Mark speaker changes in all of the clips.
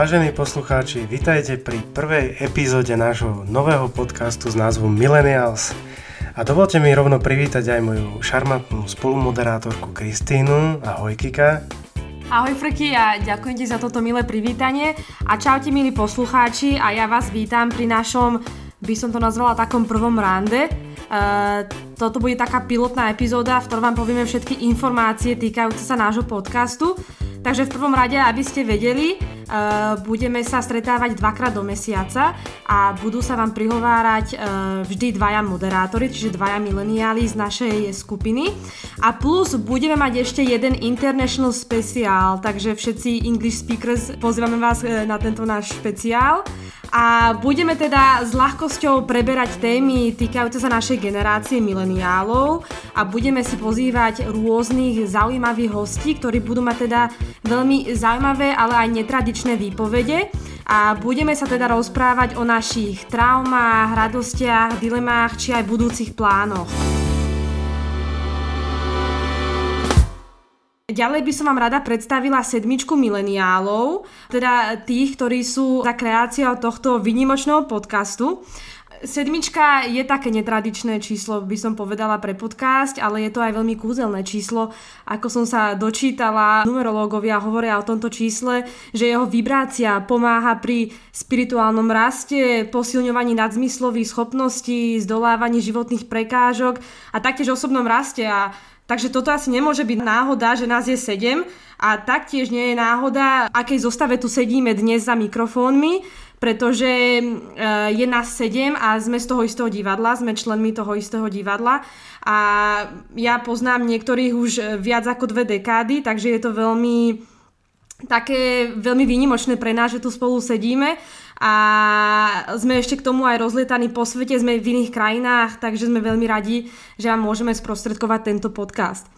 Speaker 1: Vážení poslucháči, vitajte pri prvej epizóde nášho nového podcastu s názvom Millennials. A dovolte mi rovno privítať aj moju šarmantnú spolumoderátorku Kristínu. Ahoj Kika.
Speaker 2: Ahoj Frky a ďakujem ti za toto milé privítanie a čaute milí poslucháči a ja vás vítam pri našom, by som to nazvala takom prvom rande. Uh, toto bude taká pilotná epizóda, v ktorej vám povieme všetky informácie týkajúce sa nášho podcastu. Takže v prvom rade, aby ste vedeli, uh, budeme sa stretávať dvakrát do mesiaca a budú sa vám prihovárať uh, vždy dvaja moderátori, čiže dvaja mileniáli z našej skupiny. A plus budeme mať ešte jeden international speciál, takže všetci English speakers pozývame vás uh, na tento náš špeciál. A budeme teda s ľahkosťou preberať témy týkajúce sa našej generácie mileniálov a budeme si pozývať rôznych zaujímavých hostí, ktorí budú mať teda veľmi zaujímavé, ale aj netradičné výpovede a budeme sa teda rozprávať o našich traumách, radostiach, dilemách či aj budúcich plánoch. Ďalej by som vám rada predstavila sedmičku mileniálov, teda tých, ktorí sú za kreáciou tohto vynimočného podcastu. Sedmička je také netradičné číslo, by som povedala pre podcast, ale je to aj veľmi kúzelné číslo. Ako som sa dočítala, numerológovia hovoria o tomto čísle, že jeho vibrácia pomáha pri spirituálnom raste, posilňovaní nadzmyslových schopností, zdolávaní životných prekážok a taktiež osobnom raste. A Takže toto asi nemôže byť náhoda, že nás je 7 a taktiež nie je náhoda, akej zostave tu sedíme dnes za mikrofónmi, pretože e, je nás 7 a sme z toho istého divadla, sme členmi toho istého divadla. A ja poznám niektorých už viac ako dve dekády, takže je to veľmi také veľmi výnimočné pre nás, že tu spolu sedíme a sme ešte k tomu aj rozlietaní po svete, sme v iných krajinách, takže sme veľmi radi, že vám môžeme sprostredkovať tento podcast.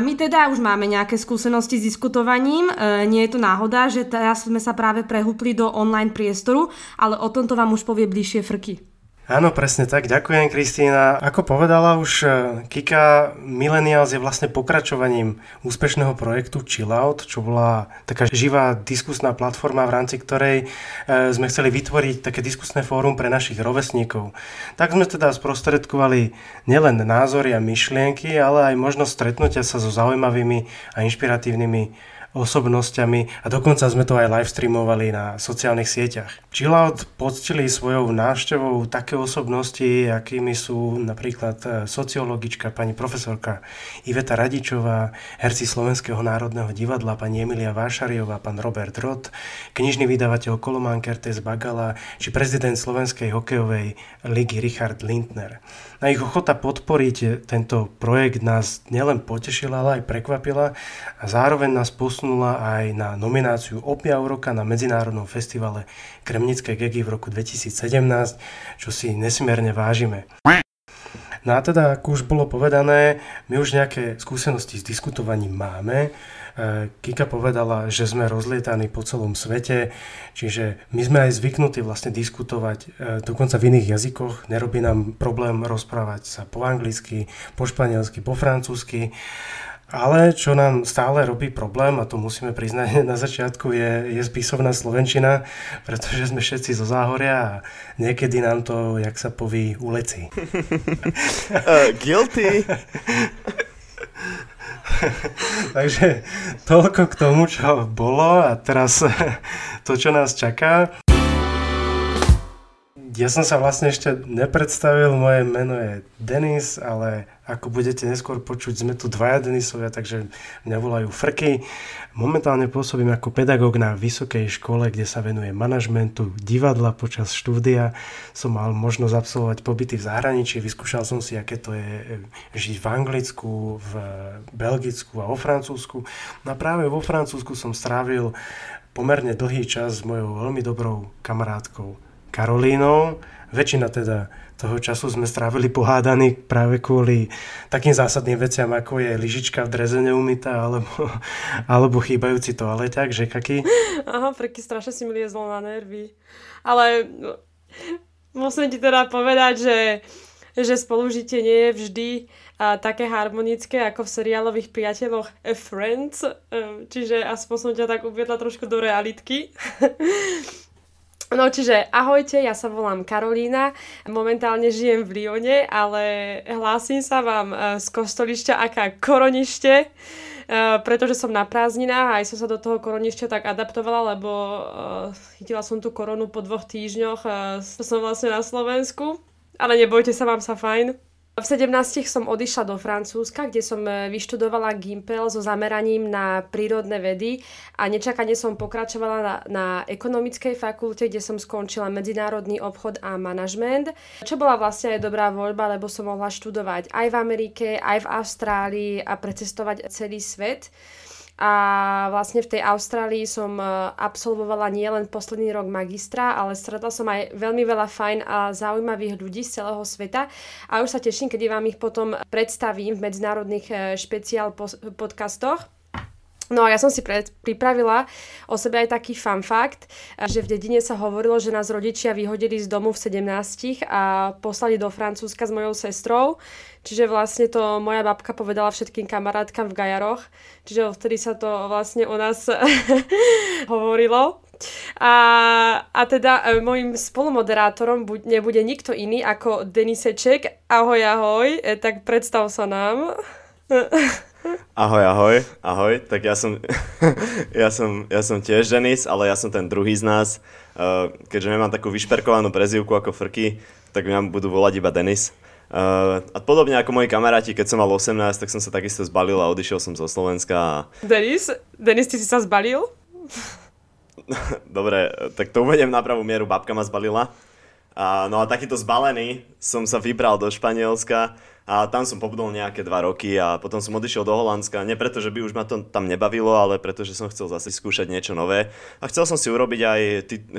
Speaker 2: My teda už máme nejaké skúsenosti s diskutovaním, e, nie je to náhoda, že teraz sme sa práve prehúpli do online priestoru, ale o tomto vám už povie bližšie Frky.
Speaker 1: Áno, presne tak. Ďakujem, Kristýna. Ako povedala už e, Kika, Millennials je vlastne pokračovaním úspešného projektu Chillout, čo bola taká živá diskusná platforma, v rámci ktorej e, sme chceli vytvoriť také diskusné fórum pre našich rovesníkov. Tak sme teda sprostredkovali nielen názory a myšlienky, ale aj možnosť stretnutia sa so zaujímavými a inšpiratívnymi osobnosťami a dokonca sme to aj live streamovali na sociálnych sieťach. Chillout poctili svojou návštevou také osobnosti, akými sú napríklad e, sociologička pani profesorka Iveta Radičová, herci Slovenského národného divadla pani Emilia Vášariová, pán Robert Roth, knižný vydavateľ Kolomán Kertes Bagala či prezident Slovenskej hokejovej ligy Richard Lindner. Na ich ochota podporiť tento projekt nás nielen potešila, ale aj prekvapila a zároveň nás posunula aj na nomináciu Opiav roka na Medzinárodnom festivale Kremnické gegy v roku 2017, čo si nesmierne vážime. No a teda, ako už bolo povedané, my už nejaké skúsenosti s diskutovaním máme, E, Kika povedala, že sme rozlietaní po celom svete, čiže my sme aj zvyknutí vlastne diskutovať e, dokonca v iných jazykoch. Nerobí nám problém rozprávať sa po anglicky, po španielsky, po francúzsky. Ale čo nám stále robí problém, a to musíme priznať na začiatku, je, je spisovná slovenčina, pretože sme všetci zo záhoria a niekedy nám to, jak sa poví, uleci.
Speaker 3: uh, guilty.
Speaker 1: Takže toľko k tomu, čo bolo a teraz to, čo nás čaká. Ja som sa vlastne ešte nepredstavil, moje meno je Denis, ale ako budete neskôr počuť, sme tu dvaja Denisovia, takže mňa volajú Frky. Momentálne pôsobím ako pedagóg na vysokej škole, kde sa venuje manažmentu divadla počas štúdia. Som mal možnosť absolvovať pobyty v zahraničí, vyskúšal som si, aké to je žiť v Anglicku, v Belgicku a vo Francúzsku. No a práve vo Francúzsku som strávil pomerne dlhý čas s mojou veľmi dobrou kamarátkou Karolínou. Väčšina teda toho času sme strávili pohádaní práve kvôli takým zásadným veciam, ako je lyžička v dreze neumytá, alebo, alebo chýbajúci toaleťak, že kaký?
Speaker 2: Aha, preky strašne si mi liezlo na nervy. Ale musím ti teda povedať, že, že spolužitie nie je vždy
Speaker 4: a také harmonické ako v seriálových priateľoch Friends, čiže aspoň som ťa tak uviedla trošku do realitky. No čiže ahojte, ja sa volám Karolína, momentálne žijem v Lione, ale hlásim sa vám e, z kostolišťa aká koronište, e, pretože som na prázdninách a aj som sa do toho koronišťa tak adaptovala, lebo uh, chytila som tú koronu po dvoch týždňoch, som vlastne na Slovensku, ale nebojte sa, vám sa fajn. V 17 som odišla do Francúzska, kde som e, vyštudovala Gimpel so zameraním na prírodné vedy a nečakane som pokračovala na, na ekonomickej fakulte, kde som skončila medzinárodný obchod a manažment, čo bola vlastne aj dobrá voľba, lebo som mohla študovať aj v Amerike, aj v Austrálii a precestovať celý svet. A vlastne v tej Austrálii som e, absolvovala nielen posledný rok magistra, ale stretla som aj veľmi veľa fajn a zaujímavých ľudí z celého sveta a už sa teším, kedy vám ich potom predstavím v medzinárodných e, špeciál podcastoch. No a ja som si pred, pripravila o sebe aj taký fun fact, že v dedine sa hovorilo, že nás rodičia vyhodili z domu v 17 a poslali do Francúzska s mojou sestrou. Čiže vlastne to moja babka povedala všetkým kamarátkam v Gajaroch. Čiže vtedy sa to vlastne o nás hovorilo. A, a teda e, môjim spolumoderátorom buď, nebude nikto iný ako Deniseček. Ahoj, ahoj, e, tak predstav sa nám.
Speaker 3: Ahoj, ahoj, ahoj. Tak ja som, ja som, ja som tiež Denis, ale ja som ten druhý z nás. Uh, keďže nemám takú vyšperkovanú prezivku ako Frky, tak mňa budú volať iba Denis. Uh, a podobne ako moji kamaráti, keď som mal 18, tak som sa takisto zbalil a odišiel som zo Slovenska. A...
Speaker 4: Denis? Denis, ty si sa zbalil?
Speaker 3: Dobre, tak to uvediem na pravú mieru, babka ma zbalila. A, no a takýto zbalený som sa vybral do Španielska a tam som pobudol nejaké dva roky a potom som odišiel do Holandska, nie preto, že by už ma to tam nebavilo, ale preto, že som chcel zase skúšať niečo nové. A chcel som si urobiť aj,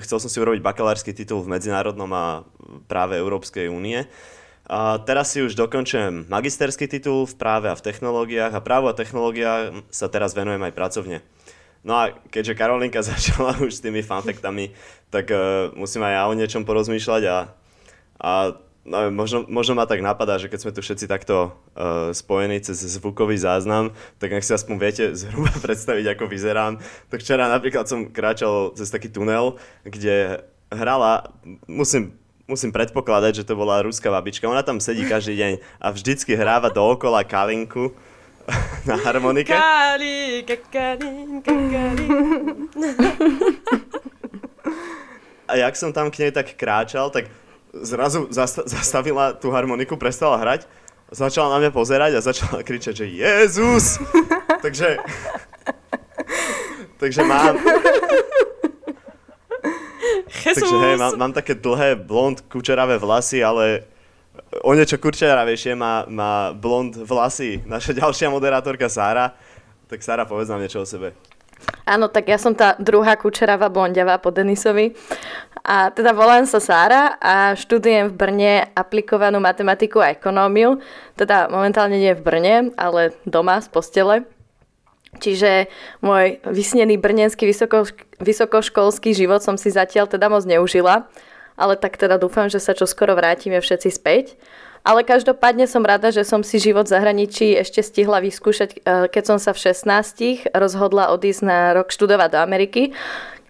Speaker 3: chcel som si urobiť bakalársky titul v medzinárodnom a práve Európskej únie. A teraz si už dokončujem magisterský titul v práve a v technológiách a právo a technológia sa teraz venujem aj pracovne. No a keďže Karolinka začala už s tými fanfektami, tak uh, musím aj ja o niečom porozmýšľať a, a no, možno, možno ma tak napadá, že keď sme tu všetci takto uh, spojení cez zvukový záznam, tak ak si aspoň viete zhruba predstaviť, ako vyzerám. Tak včera napríklad som kráčal cez taký tunel, kde hrala, musím, musím predpokladať, že to bola ruská babička. Ona tam sedí každý deň a vždycky hráva dookola kalinku na harmonike.
Speaker 4: Kalinka, kalinka, kalinka.
Speaker 3: A jak som tam k nej tak kráčal, tak zrazu zasta- zastavila tú harmoniku, prestala hrať, začala na mňa pozerať a začala kričať, že Jezus! takže... takže mám...
Speaker 4: Jesus.
Speaker 3: Takže hej, mám, mám také dlhé blond kučeravé vlasy, ale o niečo kurčeravejšie má, má blond vlasy naša ďalšia moderátorka Sára. Tak Sára, povedz nám niečo o sebe.
Speaker 5: Áno, tak ja som tá druhá kučeravá blondiava po Denisovi. A teda volám sa Sára a študujem v Brne aplikovanú matematiku a ekonómiu. Teda momentálne nie v Brne, ale doma z postele. Čiže môj vysnený brnenský vysoko, vysokoškolský život som si zatiaľ teda moc neužila. Ale tak teda dúfam, že sa čoskoro vrátime všetci späť. Ale každopádne som rada, že som si život v zahraničí ešte stihla vyskúšať, e, keď som sa v 16 rozhodla odísť na rok študovať do Ameriky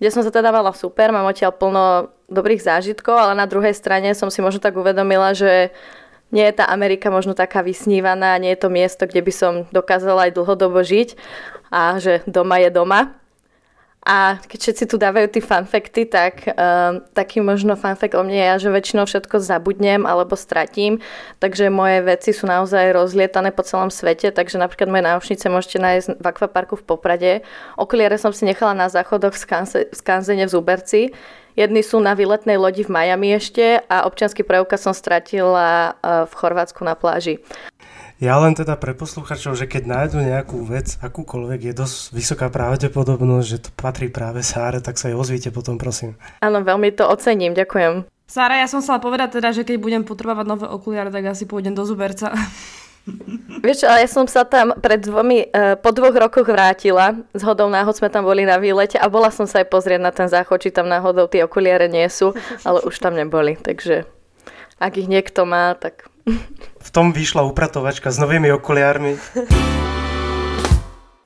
Speaker 5: kde som sa teda mala super, mám odtiaľ plno dobrých zážitkov, ale na druhej strane som si možno tak uvedomila, že nie je tá Amerika možno taká vysnívaná, nie je to miesto, kde by som dokázala aj dlhodobo žiť a že doma je doma. A keď všetci tu dávajú tie fanfekty, tak uh, taký možno fanfekt o mne je, že väčšinou všetko zabudnem alebo stratím, takže moje veci sú naozaj rozlietané po celom svete, takže napríklad moje náušnice môžete nájsť v akvaparku v Poprade. Okuliare som si nechala na záchodoch v Skanzene v Zuberci. Jedny sú na výletnej lodi v Miami ešte a občiansky preukaz som stratila uh, v Chorvátsku na pláži.
Speaker 1: Ja len teda pre posluchačov, že keď nájdu nejakú vec, akúkoľvek, je dosť vysoká pravdepodobnosť, že to patrí práve Sáre, tak sa jej ozvíte potom, prosím.
Speaker 5: Áno, veľmi to ocením, ďakujem.
Speaker 2: Sára, ja som chcela povedať teda, že keď budem potrebovať nové okuliare, tak asi pôjdem do Zuberca.
Speaker 5: Vieš, ale ja som sa tam pred dvomi, e, po dvoch rokoch vrátila. Z hodou náhod sme tam boli na výlete a bola som sa aj pozrieť na ten záchod, či tam náhodou tie okuliare nie sú, ale už tam neboli, takže ak ich niekto má, tak
Speaker 1: V tom vyšla upratovačka s novými okuliármi.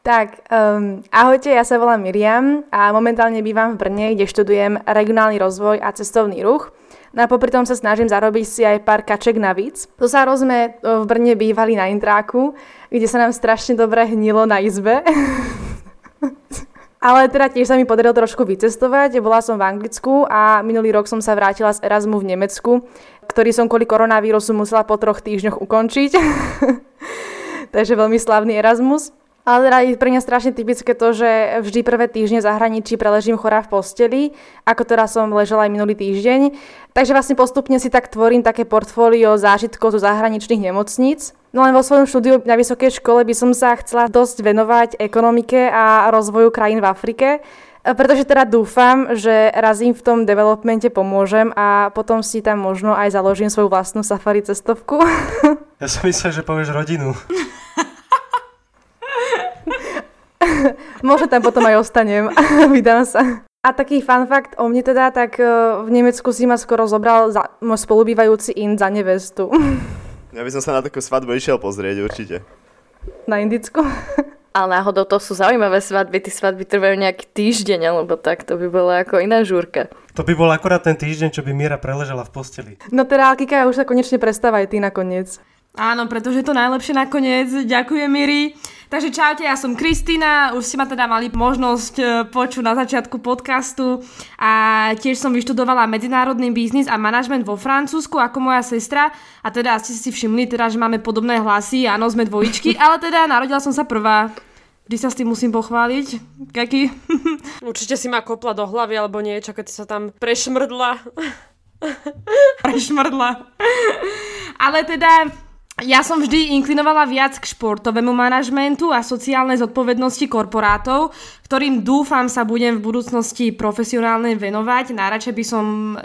Speaker 6: Tak, um, ahojte, ja sa volám Miriam a momentálne bývam v Brne, kde študujem regionálny rozvoj a cestovný ruch. No a popri tom sa snažím zarobiť si aj pár kaček navíc. To sa sme v Brne bývali na intráku, kde sa nám strašne dobre hnilo na izbe. Ale teda tiež sa mi podarilo trošku vycestovať. Bola som v Anglicku a minulý rok som sa vrátila z Erasmu v Nemecku, ktorý som kvôli koronavírusu musela po troch týždňoch ukončiť. Takže veľmi slavný Erasmus. Ale teda je pre mňa strašne typické to, že vždy prvé týždne zahraničí preležím chorá v posteli, ako teda som ležela aj minulý týždeň. Takže vlastne postupne si tak tvorím také portfólio zážitkov zo zahraničných nemocníc. No len vo svojom štúdiu na vysokej škole by som sa chcela dosť venovať ekonomike a rozvoju krajín v Afrike, pretože teda dúfam, že raz im v tom developmente pomôžem a potom si tam možno aj založím svoju vlastnú safari cestovku.
Speaker 1: Ja som myslel, že povieš rodinu.
Speaker 6: Možno tam potom aj ostanem. Vydám sa. A taký fun fact o mne teda, tak e, v Nemecku si ma skoro zobral za, môj spolubývajúci in za nevestu.
Speaker 3: Ja by som sa na takú svadbu išiel pozrieť určite.
Speaker 6: Na Indicku.
Speaker 5: Ale náhodou to sú zaujímavé svadby, tie svadby trvajú nejaký týždeň, alebo tak, to by bola ako iná žúrka.
Speaker 1: To by bol akorát ten týždeň, čo by Mira preležela v posteli.
Speaker 6: No teda, Kika, už sa konečne prestávaj ty nakoniec.
Speaker 2: Áno, pretože to najlepšie nakoniec. Ďakujem, Miri. Takže čaute, ja som Kristýna, už ste ma teda mali možnosť e, počuť na začiatku podcastu a tiež som vyštudovala medzinárodný biznis a manažment vo Francúzsku ako moja sestra a teda ste si všimli teda, že máme podobné hlasy, áno, sme dvojičky, ale teda narodila som sa prvá. Vždy sa s tým musím pochváliť. Kaki?
Speaker 4: Určite si ma kopla do hlavy alebo niečo, keď sa tam prešmrdla.
Speaker 2: prešmrdla. ale teda ja som vždy inklinovala viac k športovému manažmentu a sociálnej zodpovednosti korporátov, ktorým dúfam sa budem v budúcnosti profesionálne venovať. Najradšej by som e,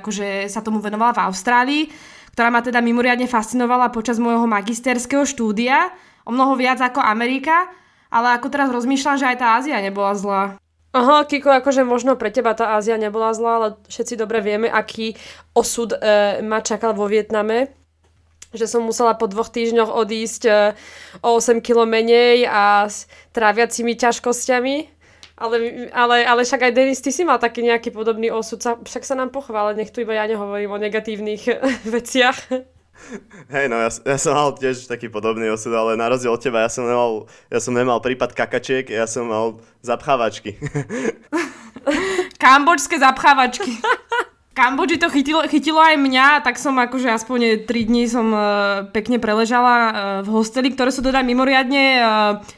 Speaker 2: akože sa tomu venovala v Austrálii, ktorá ma teda mimoriadne fascinovala počas môjho magisterského štúdia, o mnoho viac ako Amerika, ale ako teraz rozmýšľam, že aj tá Ázia nebola zlá.
Speaker 4: Aha, Kiko, akože možno pre teba tá Ázia nebola zlá, ale všetci dobre vieme, aký osud e, ma čakal vo Vietname že som musela po dvoch týždňoch odísť e, o 8 kg menej a s tráviacimi ťažkosťami. Ale, ale, ale však aj Denis, ty si mal taký nejaký podobný osud, však sa nám pochvále, nech tu iba ja nehovorím o negatívnych veciach.
Speaker 3: Hej, no ja, ja som mal tiež taký podobný osud, ale na rozdiel od teba ja som nemal, ja som nemal prípad kakačiek, ja som mal zapchávačky.
Speaker 2: Kambočské zapchávačky. Kambodži to chytilo, chytilo aj mňa, tak som akože aspoň 3 dní som uh, pekne preležala uh, v hosteli, ktoré sú teda mimoriadne uh,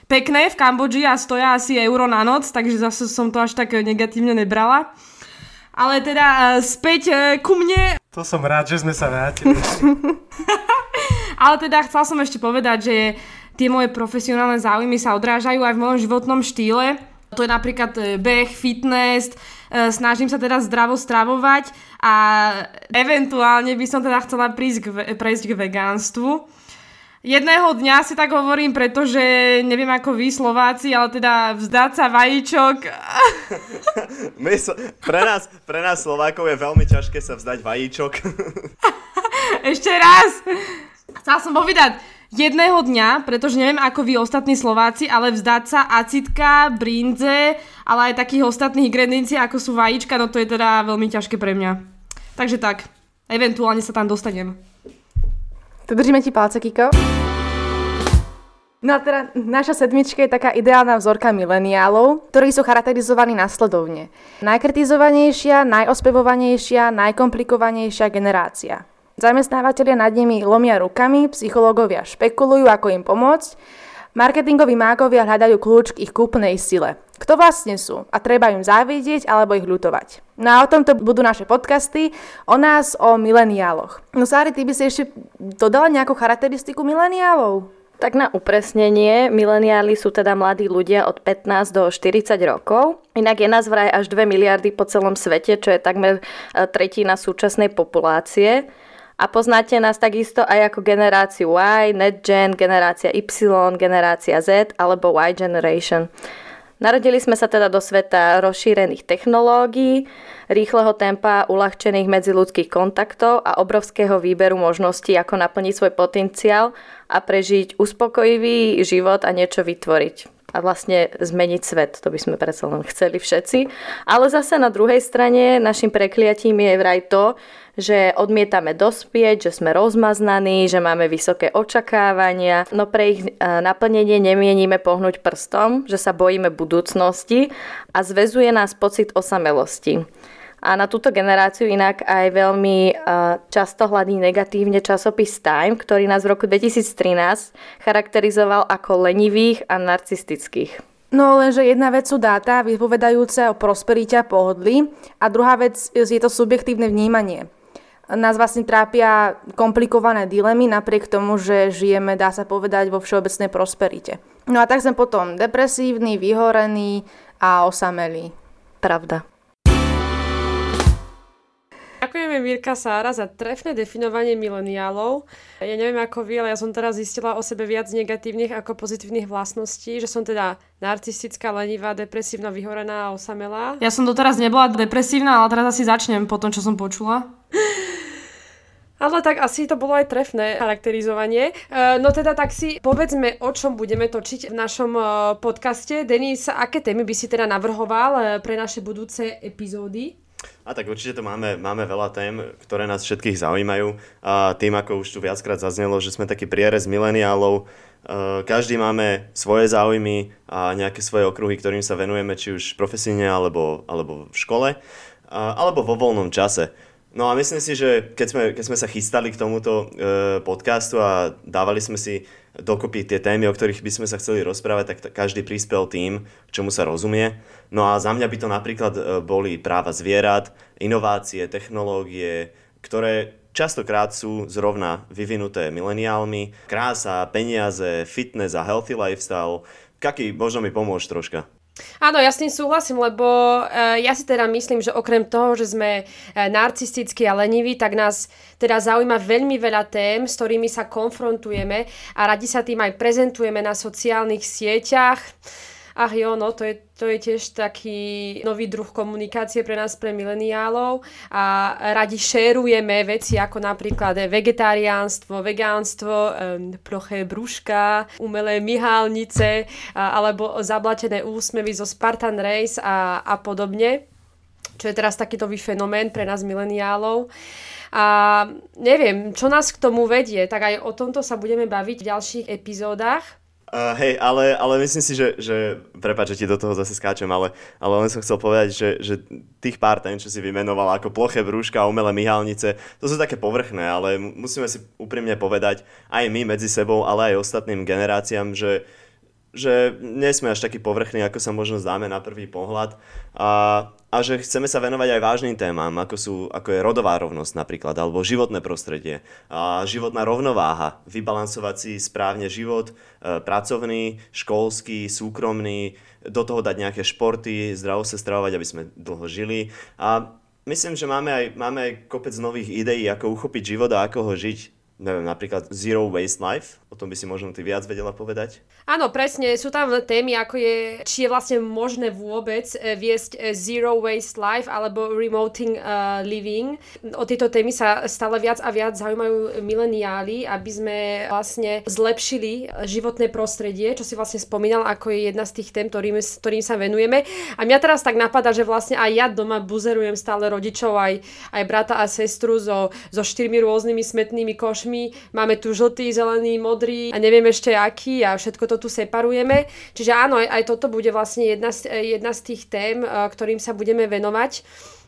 Speaker 2: pekné v Kambodži a stoja asi euro na noc, takže zase som to až tak negatívne nebrala. Ale teda späť ku mne.
Speaker 1: To som rád, že sme sa vrátili.
Speaker 2: Ale teda chcela som ešte povedať, že tie moje profesionálne záujmy sa odrážajú aj v mojom životnom štýle. To je napríklad beh, fitness, snažím sa teda zdravo stravovať a eventuálne by som teda chcela prísť k, prejsť k vegánstvu. Jedného dňa si tak hovorím, pretože neviem ako vy Slováci, ale teda vzdať sa vajíčok.
Speaker 3: My pre, nás, pre nás Slovákov je veľmi ťažké sa vzdať vajíčok.
Speaker 2: Ešte raz. Chcela som povedať, jedného dňa, pretože neviem ako vy ostatní Slováci, ale vzdať sa acitka, brinze, ale aj takých ostatných ingrediencií ako sú vajíčka, no to je teda veľmi ťažké pre mňa. Takže tak, eventuálne sa tam dostanem.
Speaker 6: Tu držíme ti palce, Kiko. No a teda naša sedmička je taká ideálna vzorka mileniálov, ktorí sú charakterizovaní nasledovne. Najkritizovanejšia, najospevovanejšia, najkomplikovanejšia generácia. Zamestnávateľia nad nimi lomia rukami, psychológovia špekulujú, ako im pomôcť, marketingoví mágovia hľadajú kľúč k ich kúpnej sile. Kto vlastne sú a treba im závidieť alebo ich ľutovať. No a o tomto budú naše podcasty, o nás, o mileniáloch. No Sári, ty by si ešte dodala nejakú charakteristiku mileniálov?
Speaker 5: Tak na upresnenie, mileniáli sú teda mladí ľudia od 15 do 40 rokov. Inak je nás vraj až 2 miliardy po celom svete, čo je takmer e, tretina súčasnej populácie. A poznáte nás takisto aj ako generáciu Y, NetGen, generácia Y, generácia Z alebo Y Generation. Narodili sme sa teda do sveta rozšírených technológií, rýchleho tempa, uľahčených medziludských kontaktov a obrovského výberu možností, ako naplniť svoj potenciál a prežiť uspokojivý život a niečo vytvoriť a vlastne zmeniť svet. To by sme predsa len chceli všetci. Ale zase na druhej strane našim prekliatím je vraj to, že odmietame dospieť, že sme rozmaznaní, že máme vysoké očakávania, no pre ich e, naplnenie nemieníme pohnúť prstom, že sa bojíme budúcnosti a zväzuje nás pocit osamelosti. A na túto generáciu inak aj veľmi uh, často hladí negatívne časopis Time, ktorý nás v roku 2013 charakterizoval ako lenivých a narcistických.
Speaker 6: No lenže jedna vec sú dáta vypovedajúce o prosperite a pohodli a druhá vec je to subjektívne vnímanie. Nás vlastne trápia komplikované dilemy napriek tomu, že žijeme, dá sa povedať, vo všeobecnej prosperite. No a tak sme potom depresívny, vyhorený a osamelý.
Speaker 5: Pravda.
Speaker 4: Ďakujeme Mirka Sára za trefné definovanie mileniálov. Ja neviem ako vy, ale ja som teraz zistila o sebe viac negatívnych ako pozitívnych vlastností, že som teda narcistická, lenivá, depresívna, vyhorená a osamelá.
Speaker 2: Ja som doteraz nebola depresívna, ale teraz asi začnem po tom, čo som počula.
Speaker 4: Ale tak asi to bolo aj trefné charakterizovanie. E, no teda tak si povedzme, o čom budeme točiť v našom e, podcaste. Denis, aké témy by si teda navrhoval e, pre naše budúce epizódy?
Speaker 3: A tak určite to máme, máme veľa tém, ktoré nás všetkých zaujímajú. A tým, ako už tu viackrát zaznelo, že sme taký prierez mileniálov, každý máme svoje záujmy a nejaké svoje okruhy, ktorým sa venujeme, či už profesíne alebo, alebo v škole, alebo vo voľnom čase. No a myslím si, že keď sme, keď sme sa chystali k tomuto e, podcastu a dávali sme si dokopy tie témy, o ktorých by sme sa chceli rozprávať, tak t- každý prispel tým, čomu sa rozumie. No a za mňa by to napríklad e, boli práva zvierat, inovácie, technológie, ktoré častokrát sú zrovna vyvinuté mileniálmi, krása, peniaze, fitness a healthy lifestyle. Kaký, možno mi pomôcť troška.
Speaker 4: Áno, ja s tým súhlasím, lebo uh, ja si teda myslím, že okrem toho, že sme uh, narcistickí a leniví, tak nás teda zaujíma veľmi veľa tém, s ktorými sa konfrontujeme a radi sa tým aj prezentujeme na sociálnych sieťach. Ach jo, no to je, to je tiež taký nový druh komunikácie pre nás, pre mileniálov a radi šérujeme veci ako napríklad vegetariánstvo, vegánstvo, ploché brúška, umelé myhálnice alebo zablatené úsmevy zo Spartan Race a, a podobne čo je teraz taký nový fenomén pre nás mileniálov. A neviem, čo nás k tomu vedie, tak aj o tomto sa budeme baviť v ďalších epizódach.
Speaker 3: Uh, hej, ale, ale myslím si, že, že prepáč, že ti do toho zase skáčem, ale, ale len som chcel povedať, že, že tých pár ten, čo si vymenoval ako ploché brúška umelé myhalnice, to sú také povrchné, ale musíme si úprimne povedať aj my medzi sebou, ale aj ostatným generáciám, že, že nie sme až takí povrchní, ako sa možno zdáme na prvý pohľad. A, a že chceme sa venovať aj vážnym témam, ako, sú, ako je rodová rovnosť napríklad, alebo životné prostredie, a životná rovnováha, vybalansovať si správne život, e, pracovný, školský, súkromný, do toho dať nejaké športy, zdravo sa stravovať, aby sme dlho žili. A myslím, že máme aj, máme aj kopec nových ideí, ako uchopiť život a ako ho žiť neviem, napríklad Zero Waste Life, o tom by si možno ty viac vedela povedať?
Speaker 4: Áno, presne, sú tam témy, ako je, či je vlastne možné vôbec e, viesť e, Zero Waste Life alebo Remoting uh, Living. O tieto témy sa stále viac a viac zaujímajú mileniáli, aby sme vlastne zlepšili životné prostredie, čo si vlastne spomínal, ako je jedna z tých tém, ktorým, ktorým sa venujeme. A mňa teraz tak napadá, že vlastne aj ja doma buzerujem stále rodičov, aj, aj brata a sestru so, so štyrmi rôznymi smetnými košmi košmi, máme tu žltý, zelený, modrý a neviem ešte aký a všetko to tu separujeme. Čiže áno, aj, aj toto bude vlastne jedna z, jedna z tých tém, e, ktorým sa budeme venovať.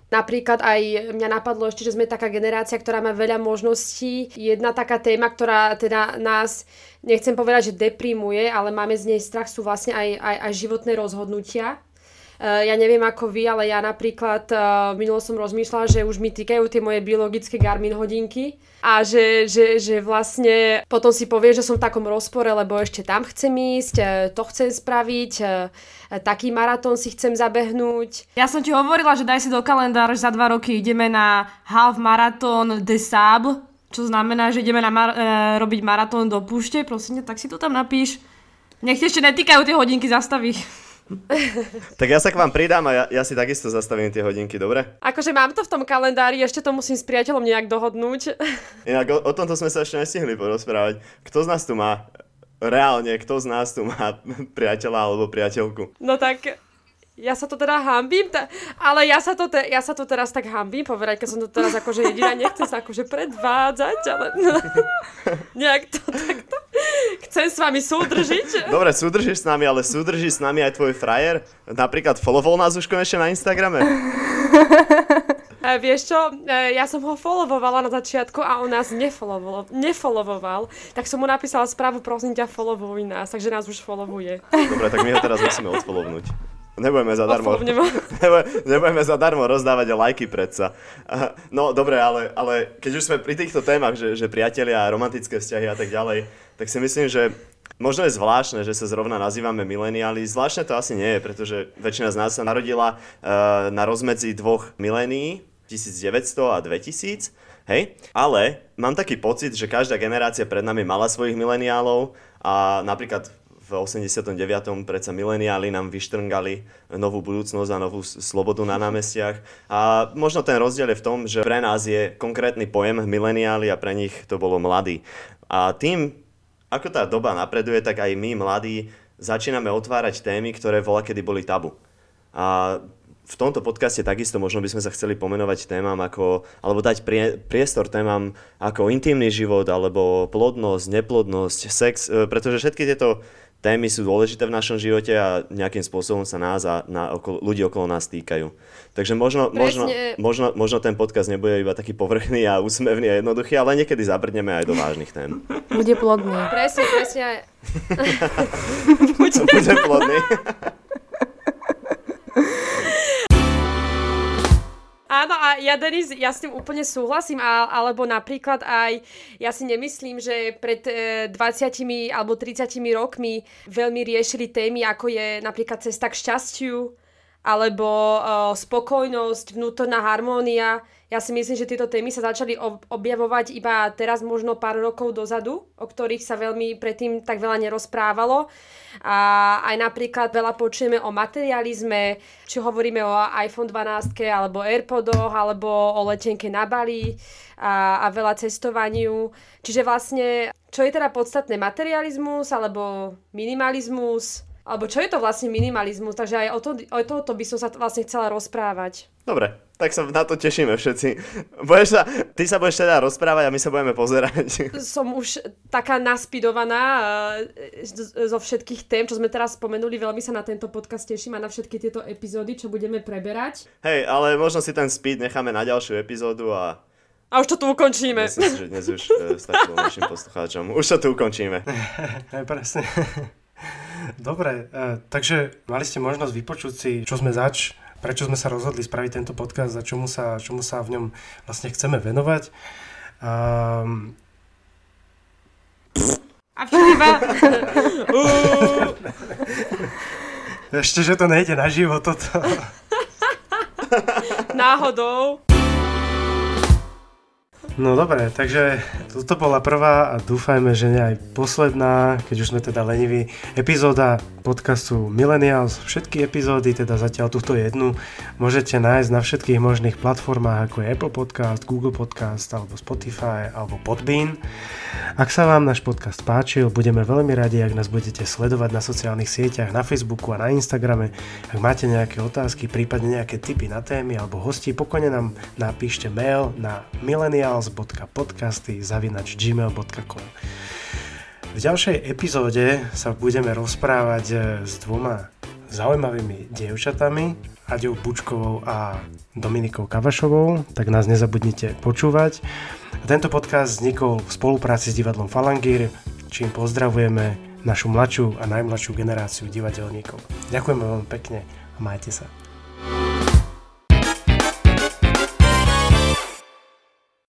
Speaker 4: Napríklad aj mňa napadlo ešte, že sme taká generácia, ktorá má veľa možností. Jedna taká téma, ktorá teda nás, nechcem povedať, že deprimuje, ale máme z nej strach, sú vlastne aj, aj, aj životné rozhodnutia. Uh, ja neviem ako vy, ale ja napríklad uh, minulo som rozmýšľala, že už mi týkajú tie moje biologické Garmin hodinky a že, že, že vlastne potom si povie, že som v takom rozpore, lebo ešte tam chcem ísť, uh, to chcem spraviť, taký maratón si chcem zabehnúť.
Speaker 2: Ja som ti hovorila, že daj si do kalendára, že za dva roky ideme na half maratón de Sable, čo znamená, že ideme na mar- robiť maratón do púšte, prosím, tak si to tam napíš. Nech ešte netýkajú tie hodinky, zastaví.
Speaker 3: Tak ja sa k vám pridám a ja, ja si takisto zastavím tie hodinky, dobre?
Speaker 4: Akože mám to v tom kalendári, ešte to musím s priateľom nejak dohodnúť.
Speaker 3: Inak o, o tomto sme sa ešte nestihli porozprávať. Kto z nás tu má, reálne, kto z nás tu má priateľa alebo priateľku?
Speaker 4: No tak ja sa to teda hambím, ta- ale ja sa, to te- ja sa to teraz tak hambím povedať, keď som to teraz akože jediná, nechcem sa akože predvádzať, ale nejak to takto. Chcem s vami súdržiť.
Speaker 3: Dobre, súdržíš s nami, ale súdrží s nami aj tvoj frajer? Napríklad followol nás už konečne na Instagrame?
Speaker 4: E, vieš čo, e, ja som ho followovala na začiatku a on nás nefollowoval, nefollowoval, tak som mu napísala správu, prosím ťa, followuj nás, takže nás už followuje.
Speaker 3: Dobre, tak my ho teraz musíme odfollownúť. Nebudeme zadarmo, nebudeme, zadarmo rozdávať lajky predsa. No dobre, ale, ale keď už sme pri týchto témach, že, že priatelia, romantické vzťahy a tak ďalej, tak si myslím, že možno je zvláštne, že sa zrovna nazývame mileniáli. Zvláštne to asi nie je, pretože väčšina z nás sa narodila uh, na rozmedzi dvoch milénií, 1900 a 2000, hej? Ale mám taký pocit, že každá generácia pred nami mala svojich mileniálov a napríklad v 89. predsa mileniáli nám vyštrngali novú budúcnosť a novú slobodu na námestiach. A možno ten rozdiel je v tom, že pre nás je konkrétny pojem mileniáli a pre nich to bolo mladí. A tým, ako tá doba napreduje, tak aj my, mladí, začíname otvárať témy, ktoré voľa kedy boli tabu. A v tomto podcaste takisto možno by sme sa chceli pomenovať témam ako, alebo dať prie, priestor témam ako intimný život, alebo plodnosť, neplodnosť, sex, e, pretože všetky tieto témy sú dôležité v našom živote a nejakým spôsobom sa nás a na okolo, ľudí okolo nás týkajú. Takže možno, možno, možno, možno ten podcast nebude iba taký povrchný a úsmevný a jednoduchý, ale niekedy zabrdneme aj do vážnych tém.
Speaker 6: Bude plodný.
Speaker 4: Presne, presne.
Speaker 3: Bude plodný.
Speaker 4: Áno a ja, Denis, ja s tým úplne súhlasím, a, alebo napríklad aj, ja si nemyslím, že pred e, 20 alebo 30 rokmi veľmi riešili témy, ako je napríklad cesta k šťastiu, alebo e, spokojnosť, vnútorná harmónia. Ja si myslím, že tieto témy sa začali ob- objavovať iba teraz možno pár rokov dozadu, o ktorých sa veľmi predtým tak veľa nerozprávalo. A aj napríklad veľa počujeme o materializme, či hovoríme o iPhone 12 alebo Airpodoch, alebo o letenke na Bali a, a veľa cestovaniu. Čiže vlastne, čo je teda podstatné, materializmus alebo minimalizmus, alebo čo je to vlastne minimalizmus, takže aj o, to, o toto by som sa vlastne chcela rozprávať.
Speaker 3: Dobre, tak sa na to tešíme všetci. Budeš sa, ty sa budeš teda rozprávať a my sa budeme pozerať.
Speaker 4: Som už taká naspidovaná z- zo všetkých tém, čo sme teraz spomenuli, veľmi sa na tento podcast teším a na všetky tieto epizódy, čo budeme preberať.
Speaker 3: Hej, ale možno si ten speed necháme na ďalšiu epizódu a
Speaker 4: A už to tu ukončíme.
Speaker 3: myslím si, že dnes už e, stačilo našim poslucháčom. Už to tu ukončíme.
Speaker 1: Presne. Dobre, e, takže mali ste možnosť vypočuť si, čo sme zač, prečo sme sa rozhodli spraviť tento podcast a čomu sa, čomu sa v ňom vlastne chceme venovať. Um,
Speaker 4: A iba...
Speaker 1: ešte, že to nejde na život toto.
Speaker 4: Náhodou.
Speaker 1: No dobre, takže toto bola prvá a dúfajme, že nie aj posledná, keď už sme teda leniví, epizóda podcastu Millennials. Všetky epizódy, teda zatiaľ túto jednu, môžete nájsť na všetkých možných platformách, ako je Apple Podcast, Google Podcast, alebo Spotify, alebo Podbean. Ak sa vám náš podcast páčil, budeme veľmi radi, ak nás budete sledovať na sociálnych sieťach, na Facebooku a na Instagrame. Ak máte nejaké otázky, prípadne nejaké tipy na témy alebo hosti, pokojne nám napíšte mail na millennials.podcasty.gmail.com V ďalšej epizóde sa budeme rozprávať e, s dvoma zaujímavými dievčatami, Aďou Bučkovou a Dominikou Kavašovou, tak nás nezabudnite počúvať. Tento podcast vznikol v spolupráci s divadlom Falangír, čím pozdravujeme našu mladšiu a najmladšiu generáciu divadelníkov. Ďakujeme veľmi pekne a majte sa.